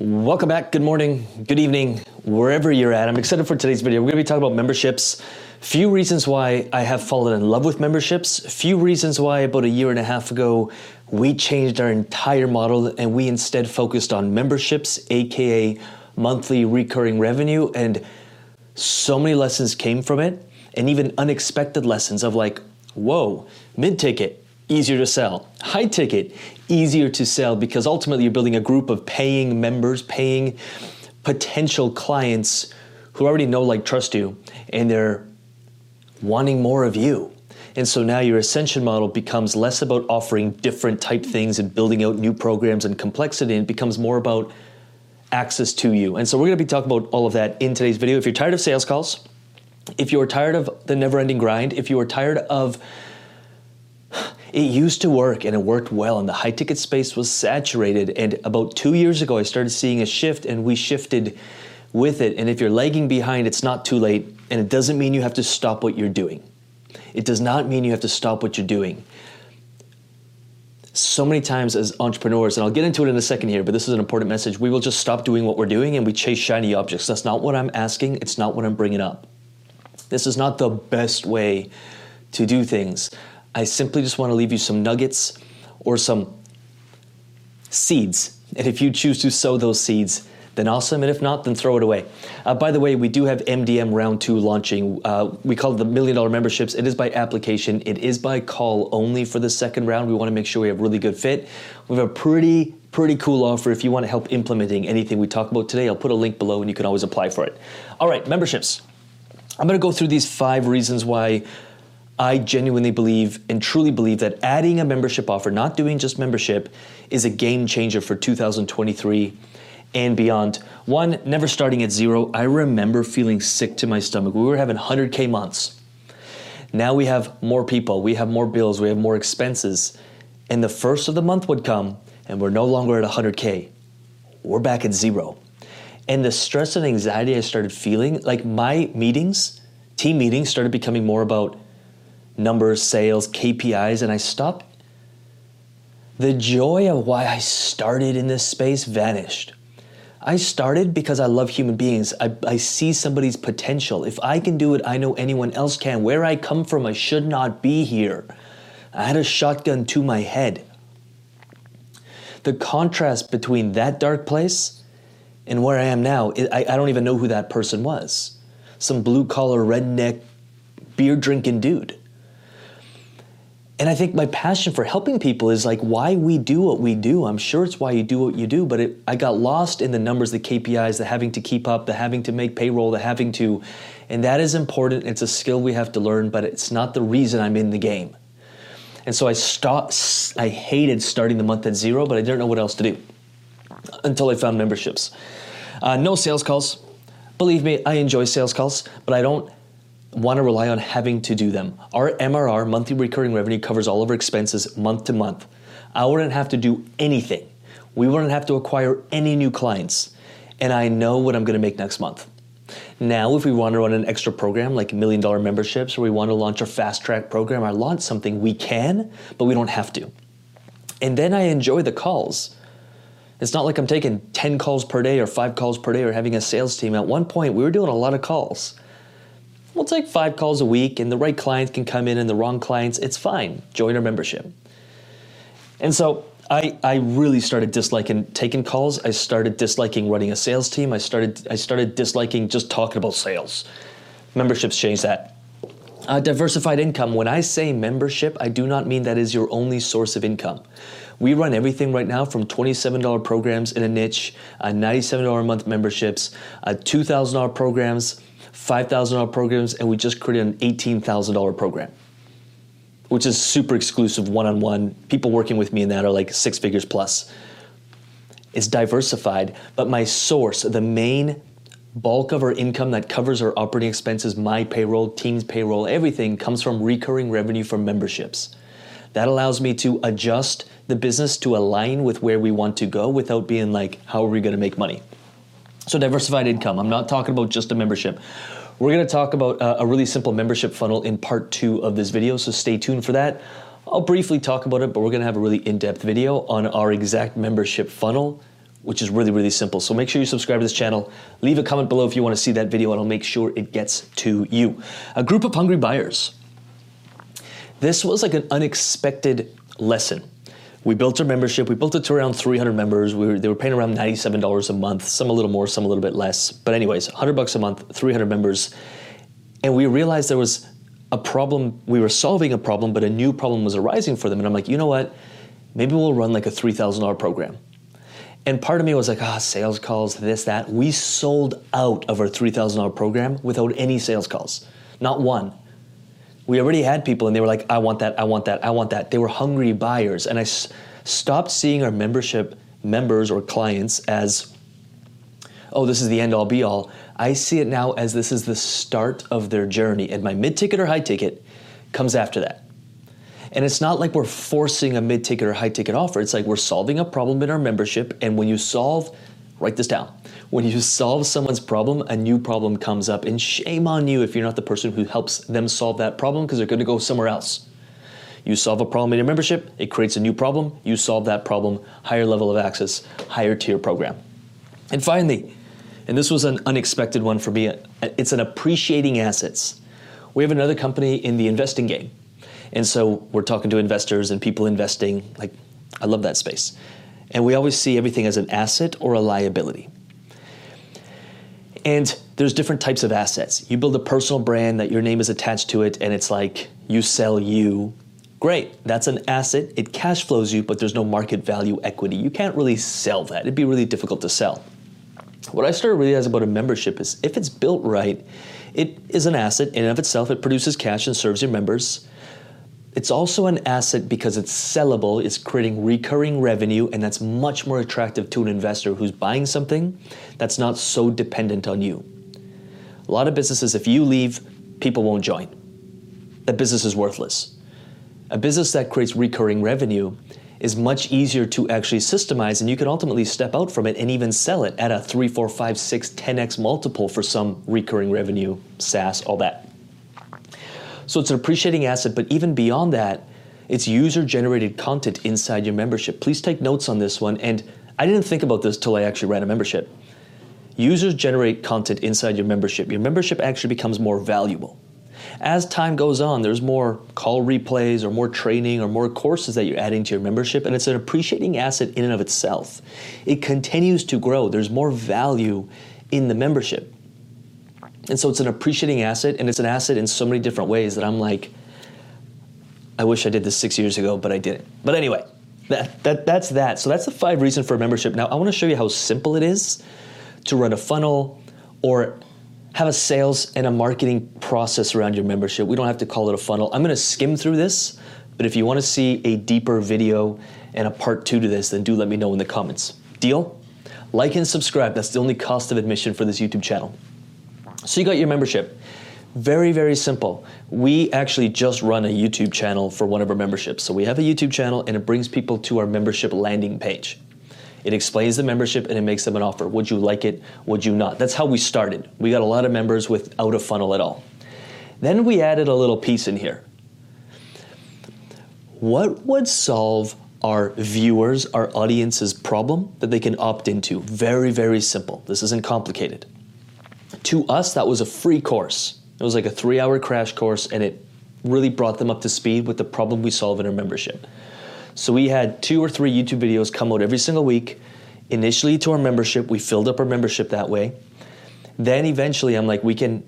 Welcome back. Good morning, good evening, wherever you're at. I'm excited for today's video. We're going to be talking about memberships. Few reasons why I have fallen in love with memberships. Few reasons why about a year and a half ago we changed our entire model and we instead focused on memberships, aka monthly recurring revenue. And so many lessons came from it, and even unexpected lessons of like, whoa, mid ticket, easier to sell. High ticket, easier to sell because ultimately you're building a group of paying members, paying potential clients who already know, like, trust you, and they're wanting more of you. And so now your ascension model becomes less about offering different type things and building out new programs and complexity, and it becomes more about access to you. And so we're going to be talking about all of that in today's video. If you're tired of sales calls, if you're tired of the never ending grind, if you are tired of it used to work and it worked well, and the high ticket space was saturated. And about two years ago, I started seeing a shift, and we shifted with it. And if you're lagging behind, it's not too late, and it doesn't mean you have to stop what you're doing. It does not mean you have to stop what you're doing. So many times as entrepreneurs, and I'll get into it in a second here, but this is an important message. We will just stop doing what we're doing and we chase shiny objects. That's not what I'm asking, it's not what I'm bringing up. This is not the best way to do things. I simply just want to leave you some nuggets or some seeds. And if you choose to sow those seeds, then awesome. And if not, then throw it away. Uh, by the way, we do have MDM round two launching. Uh, we call it the million dollar memberships. It is by application, it is by call only for the second round. We want to make sure we have really good fit. We have a pretty pretty cool offer if you want to help implementing anything we talk about today. I'll put a link below and you can always apply for it. All right, memberships. I'm going to go through these five reasons why I genuinely believe and truly believe that adding a membership offer, not doing just membership, is a game changer for 2023 and beyond. One, never starting at zero. I remember feeling sick to my stomach. We were having 100K months. Now we have more people, we have more bills, we have more expenses. And the first of the month would come, and we're no longer at 100K. We're back at zero. And the stress and anxiety I started feeling, like my meetings, team meetings, started becoming more about numbers, sales, KPIs, and I stopped. The joy of why I started in this space vanished. I started because I love human beings. I, I, see somebody's potential. If I can do it, I know anyone else can. Where I come from, I should not be here. I had a shotgun to my head. The contrast between that dark place and where I am now, I, I don't even know who that person was. Some blue collar, redneck, beer drinking dude. And I think my passion for helping people is like why we do what we do. I'm sure it's why you do what you do, but it, I got lost in the numbers, the KPIs, the having to keep up, the having to make payroll, the having to, and that is important. It's a skill we have to learn, but it's not the reason I'm in the game. And so I stopped, I hated starting the month at zero, but I didn't know what else to do until I found memberships. Uh, no sales calls. Believe me, I enjoy sales calls, but I don't want to rely on having to do them. Our MRR, monthly recurring revenue, covers all of our expenses month to month. I wouldn't have to do anything. We wouldn't have to acquire any new clients. And I know what I'm going to make next month. Now, if we want to run an extra program like million dollar memberships, or we want to launch a fast track program or launch something, we can, but we don't have to. And then I enjoy the calls. It's not like I'm taking 10 calls per day or five calls per day or having a sales team. At one point, we were doing a lot of calls. We'll take five calls a week, and the right clients can come in, and the wrong clients, it's fine. Join our membership. And so I, I really started disliking taking calls. I started disliking running a sales team. I started I started disliking just talking about sales. Memberships changed that. Uh, diversified income. When I say membership, I do not mean that is your only source of income. We run everything right now from $27 programs in a niche, uh, $97 a month memberships, uh, $2,000 programs, $5,000 programs, and we just created an $18,000 program, which is super exclusive one on one. People working with me in that are like six figures plus. It's diversified, but my source, the main bulk of our income that covers our operating expenses, my payroll, team's payroll, everything comes from recurring revenue from memberships. That allows me to adjust the business to align with where we want to go without being like, how are we going to make money? So, diversified income. I'm not talking about just a membership. We're going to talk about uh, a really simple membership funnel in part two of this video, so stay tuned for that. I'll briefly talk about it, but we're going to have a really in depth video on our exact membership funnel which is really, really simple. So make sure you subscribe to this channel. Leave a comment below if you want to see that video, and I'll make sure it gets to you. A group of hungry buyers. This was like an unexpected lesson. We built our membership. We built it to around 300 members. We were, they were paying around $97 a month, some a little more, some a little bit less. But anyways, 100 bucks a month, 300 members. And we realized there was a problem. We were solving a problem, but a new problem was arising for them. And I'm like, you know what? Maybe we'll run like a $3,000 program. And part of me was like, ah, oh, sales calls, this, that. We sold out of our $3,000 program without any sales calls, not one. We already had people and they were like, I want that, I want that, I want that. They were hungry buyers. And I s- stopped seeing our membership members or clients as, oh, this is the end all be all. I see it now as this is the start of their journey. And my mid ticket or high ticket comes after that. And it's not like we're forcing a mid ticket or high ticket offer. It's like we're solving a problem in our membership. And when you solve, write this down. When you solve someone's problem, a new problem comes up. And shame on you if you're not the person who helps them solve that problem because they're going to go somewhere else. You solve a problem in your membership, it creates a new problem. You solve that problem, higher level of access, higher tier program. And finally, and this was an unexpected one for me, uh, it's an appreciating assets. We have another company in the investing game. And so we're talking to investors and people investing. Like, I love that space. And we always see everything as an asset or a liability. And there's different types of assets. You build a personal brand that your name is attached to it, and it's like you sell you. Great, that's an asset. It cash flows you, but there's no market value equity. You can't really sell that. It'd be really difficult to sell. What I started realizing about a membership is if it's built right, it is an asset in and of itself. It produces cash and serves your members. It's also an asset because it's sellable, it's creating recurring revenue, and that's much more attractive to an investor who's buying something that's not so dependent on you. A lot of businesses, if you leave, people won't join. That business is worthless. A business that creates recurring revenue is much easier to actually systemize, and you can ultimately step out from it and even sell it at a 3, 4, 5, 6, 10x multiple for some recurring revenue, SaaS, all that. So it's an appreciating asset, but even beyond that, it's user generated content inside your membership. Please take notes on this one. And I didn't think about this till I actually ran a membership. Users generate content inside your membership. Your membership actually becomes more valuable. As time goes on, there's more call replays or more training or more courses that you're adding to your membership, and it's an appreciating asset in and of itself. It continues to grow, there's more value in the membership. And so it's an appreciating asset, and it's an asset in so many different ways that I'm like, I wish I did this six years ago, but I didn't. But anyway, that, that, that's that. So that's the five reasons for membership. Now, I want to show you how simple it is to run a funnel or have a sales and a marketing process around your membership. We don't have to call it a funnel. I'm going to skim through this, but if you want to see a deeper video and a part two to this, then do let me know in the comments. Deal? Like and subscribe. That's the only cost of admission for this YouTube channel. So you got your membership. Very, very simple. We actually just run a YouTube channel for one of our memberships. So we have a YouTube channel and it brings people to our membership landing page. It explains the membership and it makes them an offer. Would you like it? Would you not? That's how we started. We got a lot of members without a funnel at all. Then we added a little piece in here. What would solve our viewers, our audience's problem that they can opt into? Very, very simple. This isn't complicated. To us, that was a free course. It was like a three hour crash course, and it really brought them up to speed with the problem we solve in our membership. So we had two or three YouTube videos come out every single week. Initially to our membership, we filled up our membership that way. Then eventually I'm like, we can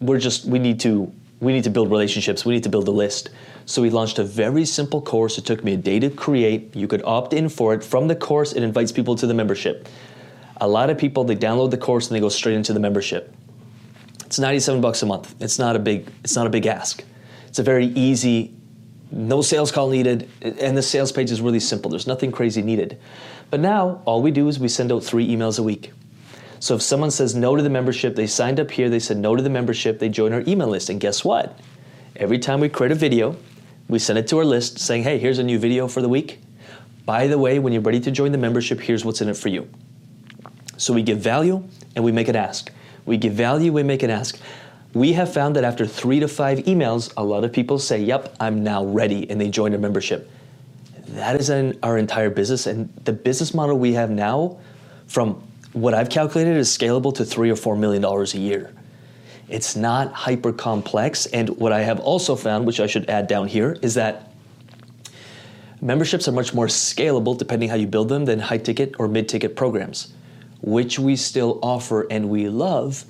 we're just we need to we need to build relationships, we need to build a list. So we launched a very simple course. It took me a day to create. You could opt in for it. From the course, it invites people to the membership. A lot of people they download the course and they go straight into the membership. It's 97 bucks a month. It's not a big it's not a big ask. It's a very easy no sales call needed and the sales page is really simple. There's nothing crazy needed. But now all we do is we send out 3 emails a week. So if someone says no to the membership, they signed up here, they said no to the membership, they join our email list and guess what? Every time we create a video, we send it to our list saying, "Hey, here's a new video for the week. By the way, when you're ready to join the membership, here's what's in it for you." So we give value and we make an ask. We give value, we make an ask. We have found that after three to five emails, a lot of people say, Yep, I'm now ready, and they join a membership. That is in our entire business. And the business model we have now from what I've calculated is scalable to three or four million dollars a year. It's not hyper complex. And what I have also found, which I should add down here, is that memberships are much more scalable depending how you build them than high ticket or mid ticket programs, which we still offer and we love,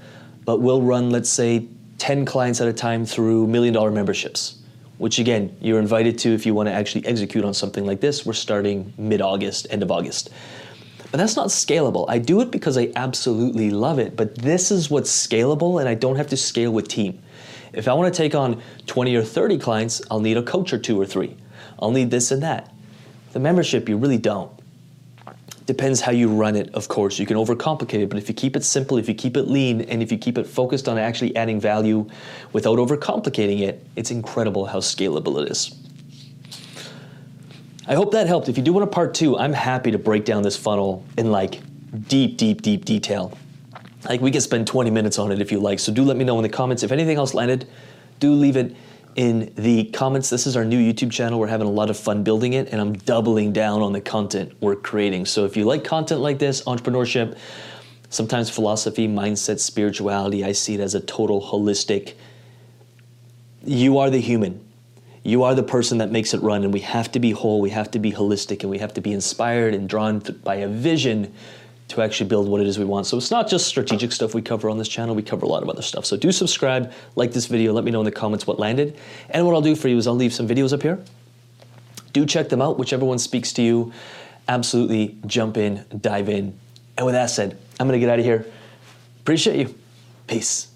but we'll run, let's say, 10 clients at a time through million dollar memberships which again, you're invited to if you want to actually execute on something like this. We're starting mid August, end of August. But that's not scalable. I do it because I absolutely love it, but this is what's scalable and I don't have to scale with team. If I want to take on 20 or 30 clients, I'll need a coach or two or three. I'll need this and that. The membership, you really don't. Depends how you run it, of course. You can overcomplicate it, but if you keep it simple, if you keep it lean, and if you keep it focused on actually adding value without overcomplicating it, it's incredible how scalable it is. I hope that helped. If you do want a part two, I'm happy to break down this funnel in like deep, deep, deep detail. Like we could spend 20 minutes on it if you like. So do let me know in the comments. If anything else landed, do leave it in the comments. This is our new YouTube channel. We're having a lot of fun building it, and I'm doubling down on the content we're creating. So if you like content like this, entrepreneurship, sometimes philosophy, mindset, spirituality, I see it as a total holistic. You are the human. You are the person that makes it run, and we have to be whole, we have to be holistic, and we have to be inspired and drawn by a vision to actually build what it is we want. So it's not just strategic stuff we cover on this channel, we cover a lot of other stuff. So do subscribe, like this video, let me know in the comments what landed. And what I'll do for you is I'll leave some videos up here. Do check them out, whichever one speaks to you. Absolutely jump in, dive in. And with that said, I'm gonna get out of here. Appreciate you. Peace.